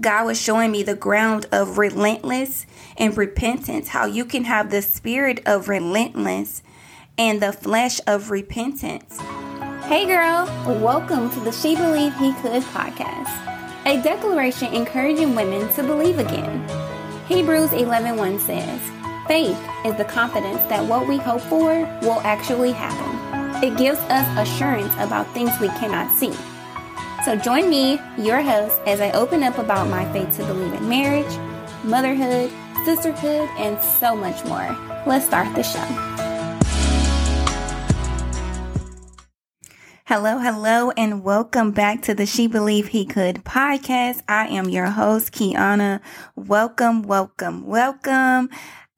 God was showing me the ground of relentless and repentance, how you can have the spirit of relentless and the flesh of repentance. Hey girl, welcome to the She Believed He Could podcast, a declaration encouraging women to believe again. Hebrews 11:1 says, Faith is the confidence that what we hope for will actually happen. It gives us assurance about things we cannot see. So join me, your host, as I open up about my faith to believe in marriage, motherhood, sisterhood, and so much more. Let's start the show. Hello, hello, and welcome back to the She Believe He Could podcast. I am your host, Kiana. Welcome, welcome, welcome.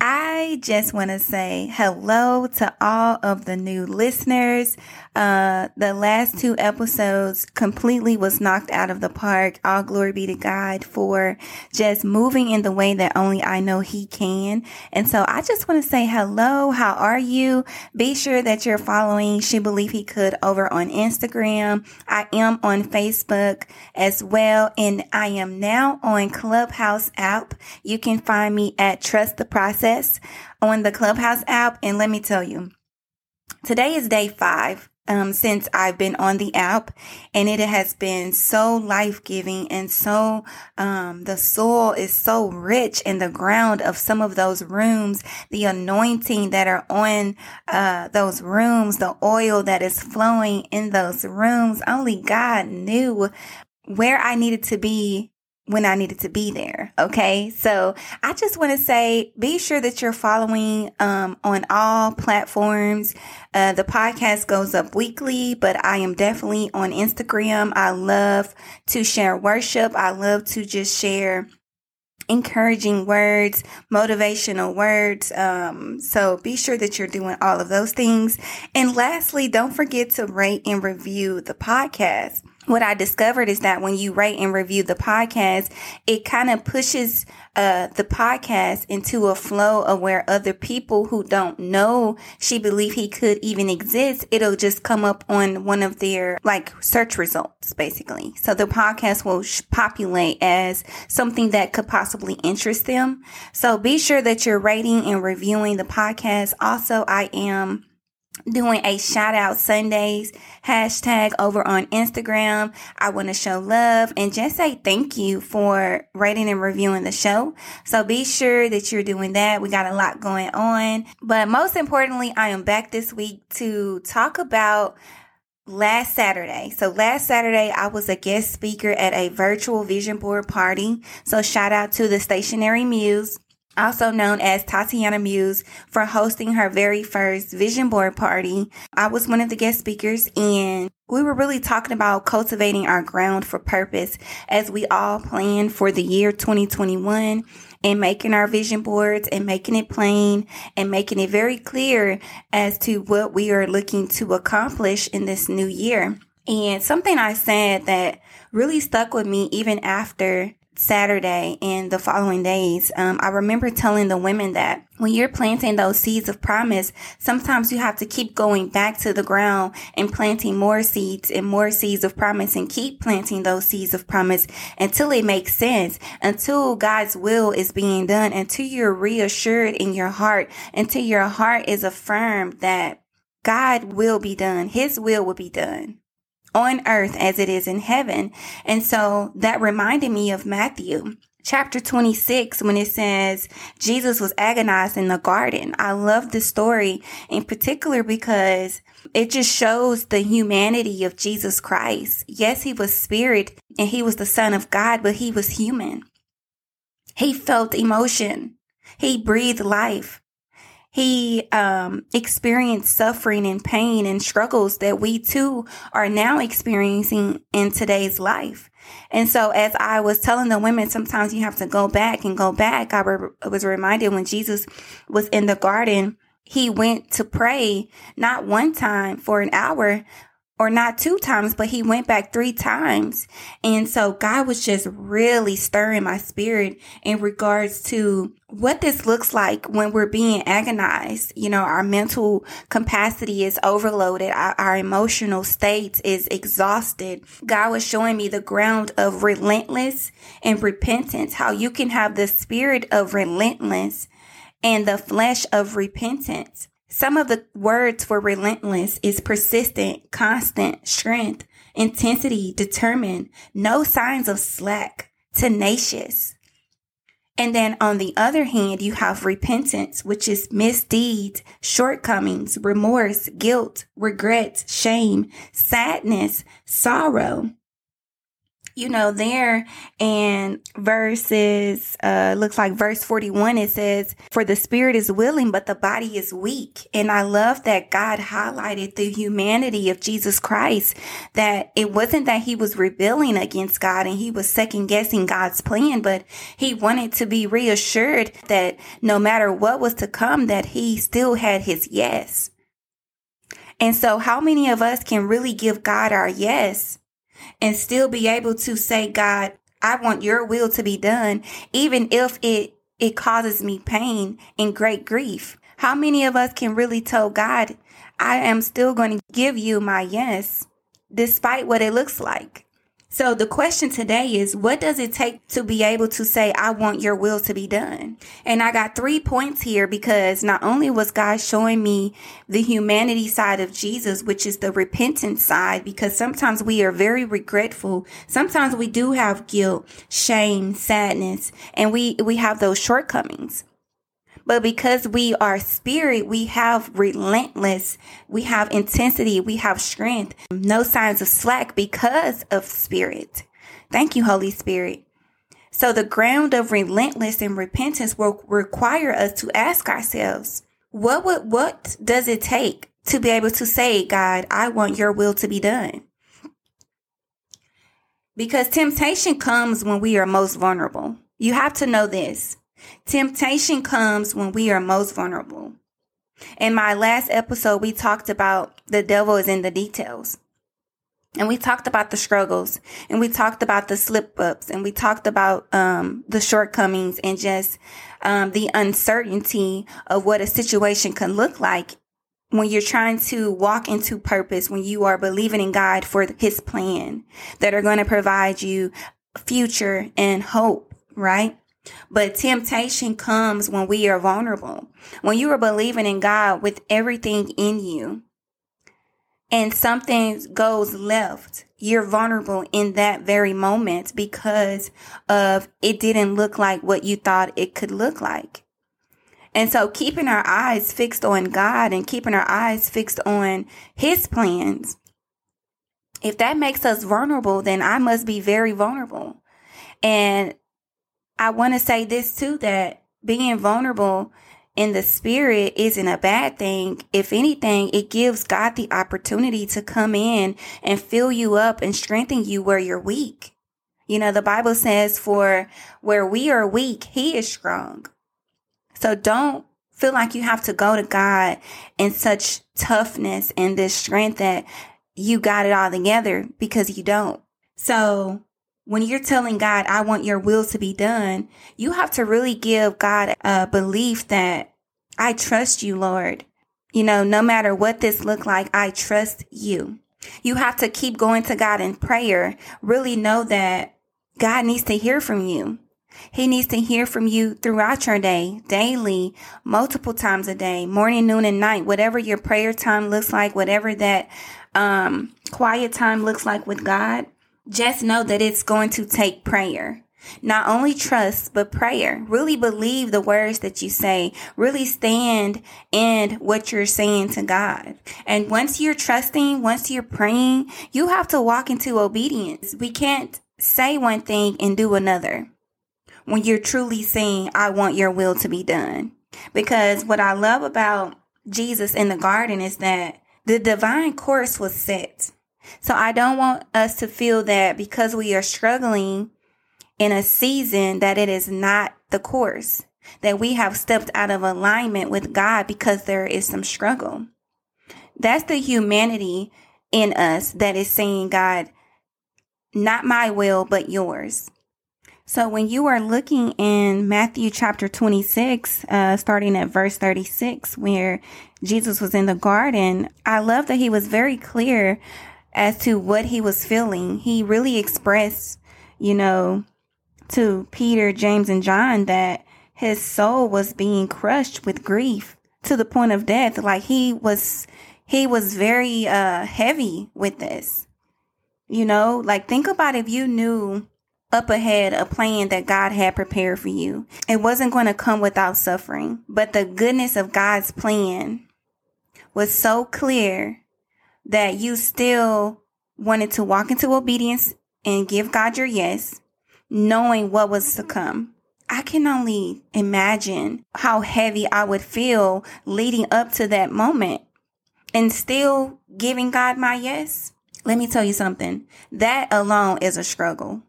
I just want to say hello to all of the new listeners. Uh, the last two episodes completely was knocked out of the park. All glory be to God for just moving in the way that only I know He can. And so I just want to say hello. How are you? Be sure that you're following She Believe He Could over on Instagram. I am on Facebook as well. And I am now on Clubhouse app. You can find me at Trust the Process on the Clubhouse app. And let me tell you, today is day five um, since I've been on the app and it has been so life giving and so, um, the soil is so rich in the ground of some of those rooms, the anointing that are on, uh, those rooms, the oil that is flowing in those rooms. Only God knew where I needed to be when I needed to be there. Okay. So I just want to say, be sure that you're following, um, on all platforms. Uh, the podcast goes up weekly, but I am definitely on Instagram. I love to share worship. I love to just share encouraging words, motivational words. Um, so be sure that you're doing all of those things. And lastly, don't forget to rate and review the podcast what I discovered is that when you rate and review the podcast, it kind of pushes uh, the podcast into a flow of where other people who don't know she believe he could even exist, it'll just come up on one of their like search results, basically. So the podcast will sh- populate as something that could possibly interest them. So be sure that you're rating and reviewing the podcast. Also, I am doing a shout out Sundays hashtag over on Instagram. I want to show love and just say thank you for rating and reviewing the show. So be sure that you're doing that. We got a lot going on, but most importantly, I am back this week to talk about last Saturday. So last Saturday, I was a guest speaker at a virtual vision board party. So shout out to the stationary muse also known as Tatiana Muse, for hosting her very first vision board party. I was one of the guest speakers and we were really talking about cultivating our ground for purpose as we all plan for the year 2021 and making our vision boards and making it plain and making it very clear as to what we are looking to accomplish in this new year. And something I said that really stuck with me even after Saturday and the following days, um, I remember telling the women that when you're planting those seeds of promise, sometimes you have to keep going back to the ground and planting more seeds and more seeds of promise and keep planting those seeds of promise until it makes sense, until God's will is being done, until you're reassured in your heart, until your heart is affirmed that God will be done. His will will be done on earth as it is in heaven. And so that reminded me of Matthew chapter 26 when it says Jesus was agonized in the garden. I love this story in particular because it just shows the humanity of Jesus Christ. Yes, he was spirit and he was the son of God, but he was human. He felt emotion. He breathed life he um, experienced suffering and pain and struggles that we too are now experiencing in today's life. And so as I was telling the women, sometimes you have to go back and go back. I re- was reminded when Jesus was in the garden, he went to pray not one time for an hour, or not two times, but he went back three times. And so God was just really stirring my spirit in regards to what this looks like when we're being agonized. You know, our mental capacity is overloaded. Our, our emotional state is exhausted. God was showing me the ground of relentless and repentance, how you can have the spirit of relentless and the flesh of repentance. Some of the words for relentless is persistent, constant, strength, intensity, determined, no signs of slack, tenacious. And then on the other hand, you have repentance, which is misdeeds, shortcomings, remorse, guilt, regrets, shame, sadness, sorrow you know, there and verses, uh, looks like verse 41, it says, for the spirit is willing, but the body is weak. And I love that God highlighted the humanity of Jesus Christ, that it wasn't that he was rebelling against God and he was second guessing God's plan, but he wanted to be reassured that no matter what was to come, that he still had his yes. And so how many of us can really give God our yes? And still be able to say, God, I want your will to be done, even if it, it causes me pain and great grief. How many of us can really tell God, I am still going to give you my yes, despite what it looks like? So the question today is, what does it take to be able to say, I want your will to be done? And I got three points here because not only was God showing me the humanity side of Jesus, which is the repentance side, because sometimes we are very regretful. Sometimes we do have guilt, shame, sadness, and we, we have those shortcomings. But because we are spirit, we have relentless, we have intensity, we have strength, no signs of slack because of spirit. Thank you, Holy Spirit. So the ground of relentless and repentance will require us to ask ourselves, what would, what does it take to be able to say, God, I want your will to be done? Because temptation comes when we are most vulnerable. You have to know this. Temptation comes when we are most vulnerable. In my last episode, we talked about the devil is in the details. And we talked about the struggles and we talked about the slip ups and we talked about um, the shortcomings and just um, the uncertainty of what a situation can look like when you're trying to walk into purpose, when you are believing in God for his plan that are going to provide you future and hope, right? But temptation comes when we are vulnerable. When you are believing in God with everything in you and something goes left, you're vulnerable in that very moment because of it didn't look like what you thought it could look like. And so keeping our eyes fixed on God and keeping our eyes fixed on his plans, if that makes us vulnerable, then I must be very vulnerable. And I want to say this too that being vulnerable in the spirit isn't a bad thing. If anything, it gives God the opportunity to come in and fill you up and strengthen you where you're weak. You know, the Bible says for where we are weak, he is strong. So don't feel like you have to go to God in such toughness and this strength that you got it all together because you don't. So when you're telling God, I want your will to be done, you have to really give God a belief that I trust you, Lord. You know, no matter what this look like, I trust you. You have to keep going to God in prayer. Really know that God needs to hear from you. He needs to hear from you throughout your day, daily, multiple times a day, morning, noon, and night, whatever your prayer time looks like, whatever that um, quiet time looks like with God just know that it's going to take prayer. Not only trust, but prayer. Really believe the words that you say. Really stand in what you're saying to God. And once you're trusting, once you're praying, you have to walk into obedience. We can't say one thing and do another when you're truly saying, I want your will to be done. Because what I love about Jesus in the garden is that the divine course was set. So I don't want us to feel that because we are struggling in a season that it is not the course, that we have stepped out of alignment with God because there is some struggle. That's the humanity in us that is saying, God, not my will, but yours. So when you are looking in Matthew chapter 26, uh, starting at verse 36, where Jesus was in the garden, I love that he was very clear as to what he was feeling. He really expressed, you know, to Peter, James, and John that his soul was being crushed with grief to the point of death. Like he was, he was very, uh, heavy with this. You know, like think about if you knew up ahead a plan that God had prepared for you. It wasn't going to come without suffering, but the goodness of God's plan was so clear that you still wanted to walk into obedience and give God your yes, knowing what was to come. I can only imagine how heavy I would feel leading up to that moment and still giving God my yes. Let me tell you something. That alone is a struggle.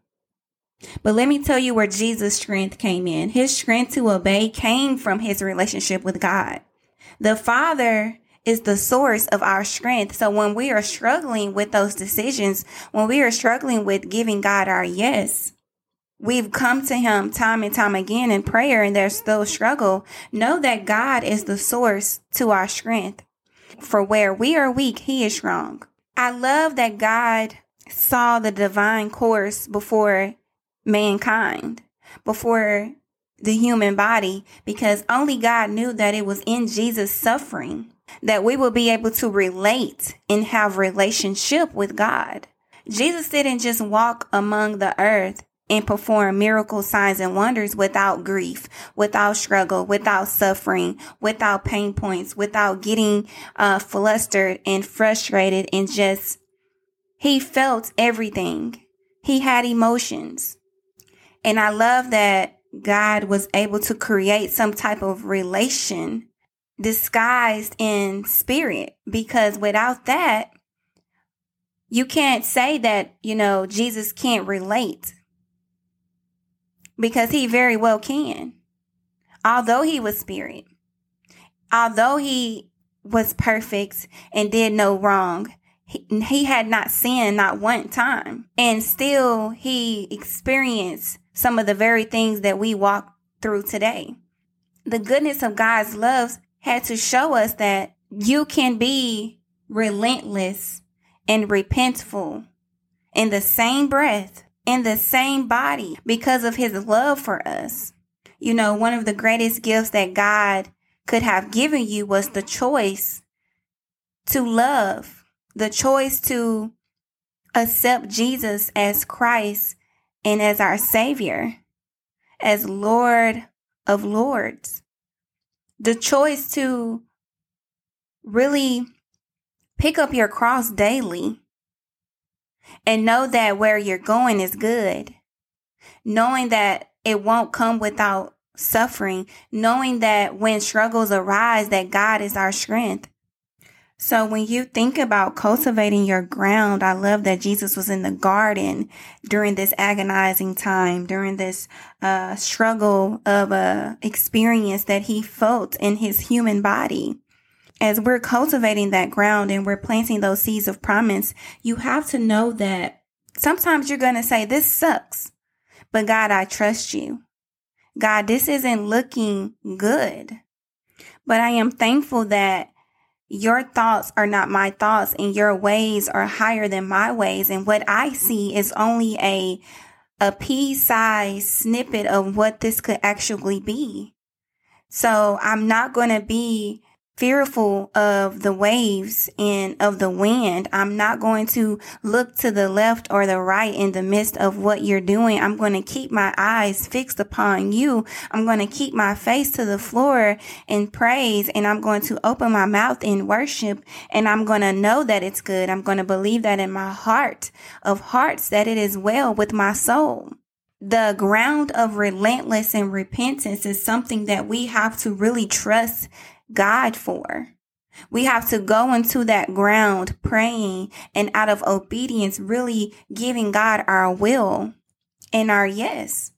But let me tell you where Jesus' strength came in. His strength to obey came from his relationship with God. The Father is the source of our strength. So when we are struggling with those decisions, when we are struggling with giving God our yes, we've come to him time and time again in prayer and there's still struggle. Know that God is the source to our strength. For where we are weak, he is strong. I love that God saw the divine course before mankind, before the human body, because only God knew that it was in Jesus' suffering that we will be able to relate and have relationship with God. Jesus didn't just walk among the earth and perform miracle signs and wonders without grief, without struggle, without suffering, without pain points, without getting uh, flustered and frustrated and just, he felt everything. He had emotions. And I love that God was able to create some type of relation disguised in spirit because without that, you can't say that, you know, Jesus can't relate because he very well can. Although he was spirit, although he was perfect and did no wrong, he, he had not sinned not one time. And still he experienced some of the very things that we walk through today. The goodness of God's love had to show us that you can be relentless and repentful in the same breath, in the same body because of his love for us. You know, one of the greatest gifts that God could have given you was the choice to love, the choice to accept Jesus as Christ and as our Savior, as Lord of Lords the choice to really pick up your cross daily and know that where you're going is good. Knowing that it won't come without suffering, knowing that when struggles arise that God is our strength. So when you think about cultivating your ground, I love that Jesus was in the garden during this agonizing time, during this uh, struggle of a experience that he felt in his human body. As we're cultivating that ground and we're planting those seeds of promise, you have to know that sometimes you're going to say, this sucks, but God, I trust you. God, this isn't looking good. But I am thankful that your thoughts are not my thoughts and your ways are higher than my ways. And what I see is only a, a pea size snippet of what this could actually be. So I'm not going to be fearful of the waves and of the wind. I'm not going to look to the left or the right in the midst of what you're doing. I'm going to keep my eyes fixed upon you. I'm going to keep my face to the floor in praise and I'm going to open my mouth in worship and I'm going to know that it's good. I'm going to believe that in my heart of hearts that it is well with my soul the ground of relentless and repentance is something that we have to really trust God for. We have to go into that ground praying and out of obedience, really giving God our will and our yes.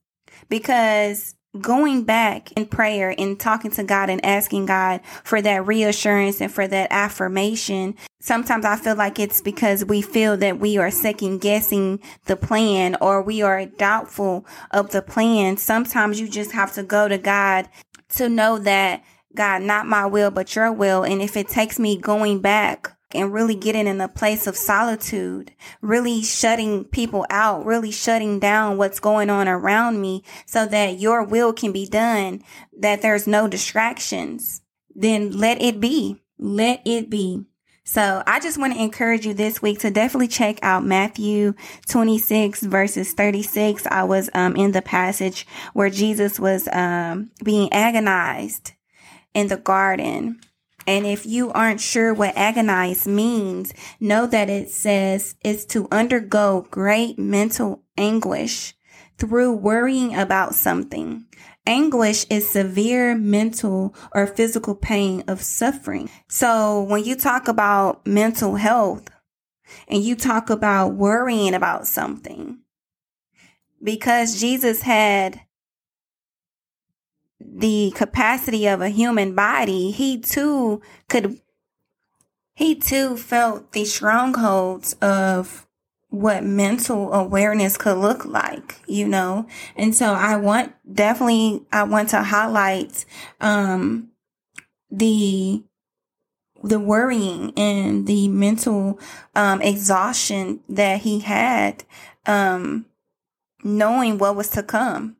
Because going back in prayer and talking to God and asking God for that reassurance and for that affirmation. Sometimes I feel like it's because we feel that we are second guessing the plan or we are doubtful of the plan. Sometimes you just have to go to God to know that God, not my will, but your will. And if it takes me going back and really getting in a place of solitude, really shutting people out, really shutting down what's going on around me so that your will can be done, that there's no distractions, then let it be. Let it be. So I just want to encourage you this week to definitely check out Matthew 26 verses 36. I was um, in the passage where Jesus was um, being agonized in the garden. And if you aren't sure what agonize means, know that it says it's to undergo great mental anguish through worrying about something. Anguish is severe mental or physical pain of suffering. So when you talk about mental health and you talk about worrying about something, because Jesus had the capacity of a human body, he too could, he too felt the strongholds of what mental awareness could look like, you know? And so I want, definitely, I want to highlight, um, the, the worrying and the mental, um, exhaustion that he had, um, knowing what was to come.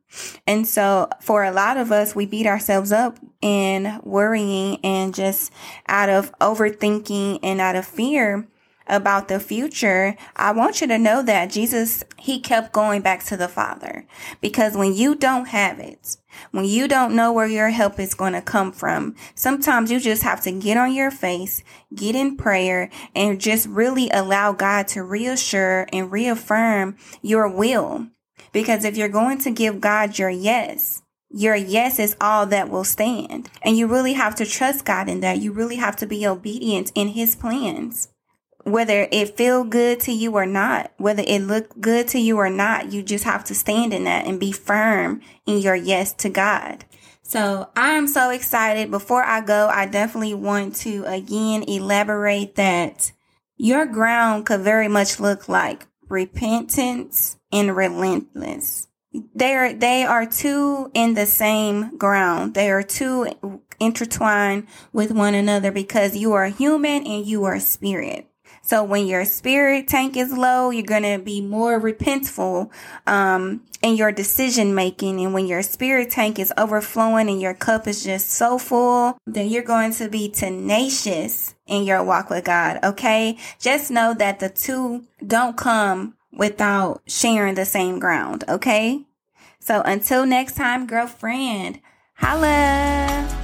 And so for a lot of us, we beat ourselves up in worrying and just out of overthinking and out of fear about the future, I want you to know that Jesus, he kept going back to the Father because when you don't have it, when you don't know where your help is going to come from, sometimes you just have to get on your face, get in prayer and just really allow God to reassure and reaffirm your will. Because if you're going to give God your yes, your yes is all that will stand. And you really have to trust God in that. You really have to be obedient in his plans. Whether it feel good to you or not, whether it look good to you or not, you just have to stand in that and be firm in your yes to God. So I'm so excited. Before I go, I definitely want to again elaborate that your ground could very much look like repentance and relentless. They are, they are two in the same ground. They are two intertwined with one another because you are human and you are spirit. So when your spirit tank is low, you're going to be more repentful, um, in your decision making. And when your spirit tank is overflowing and your cup is just so full, then you're going to be tenacious in your walk with God. Okay. Just know that the two don't come without sharing the same ground. Okay. So until next time, girlfriend, holla.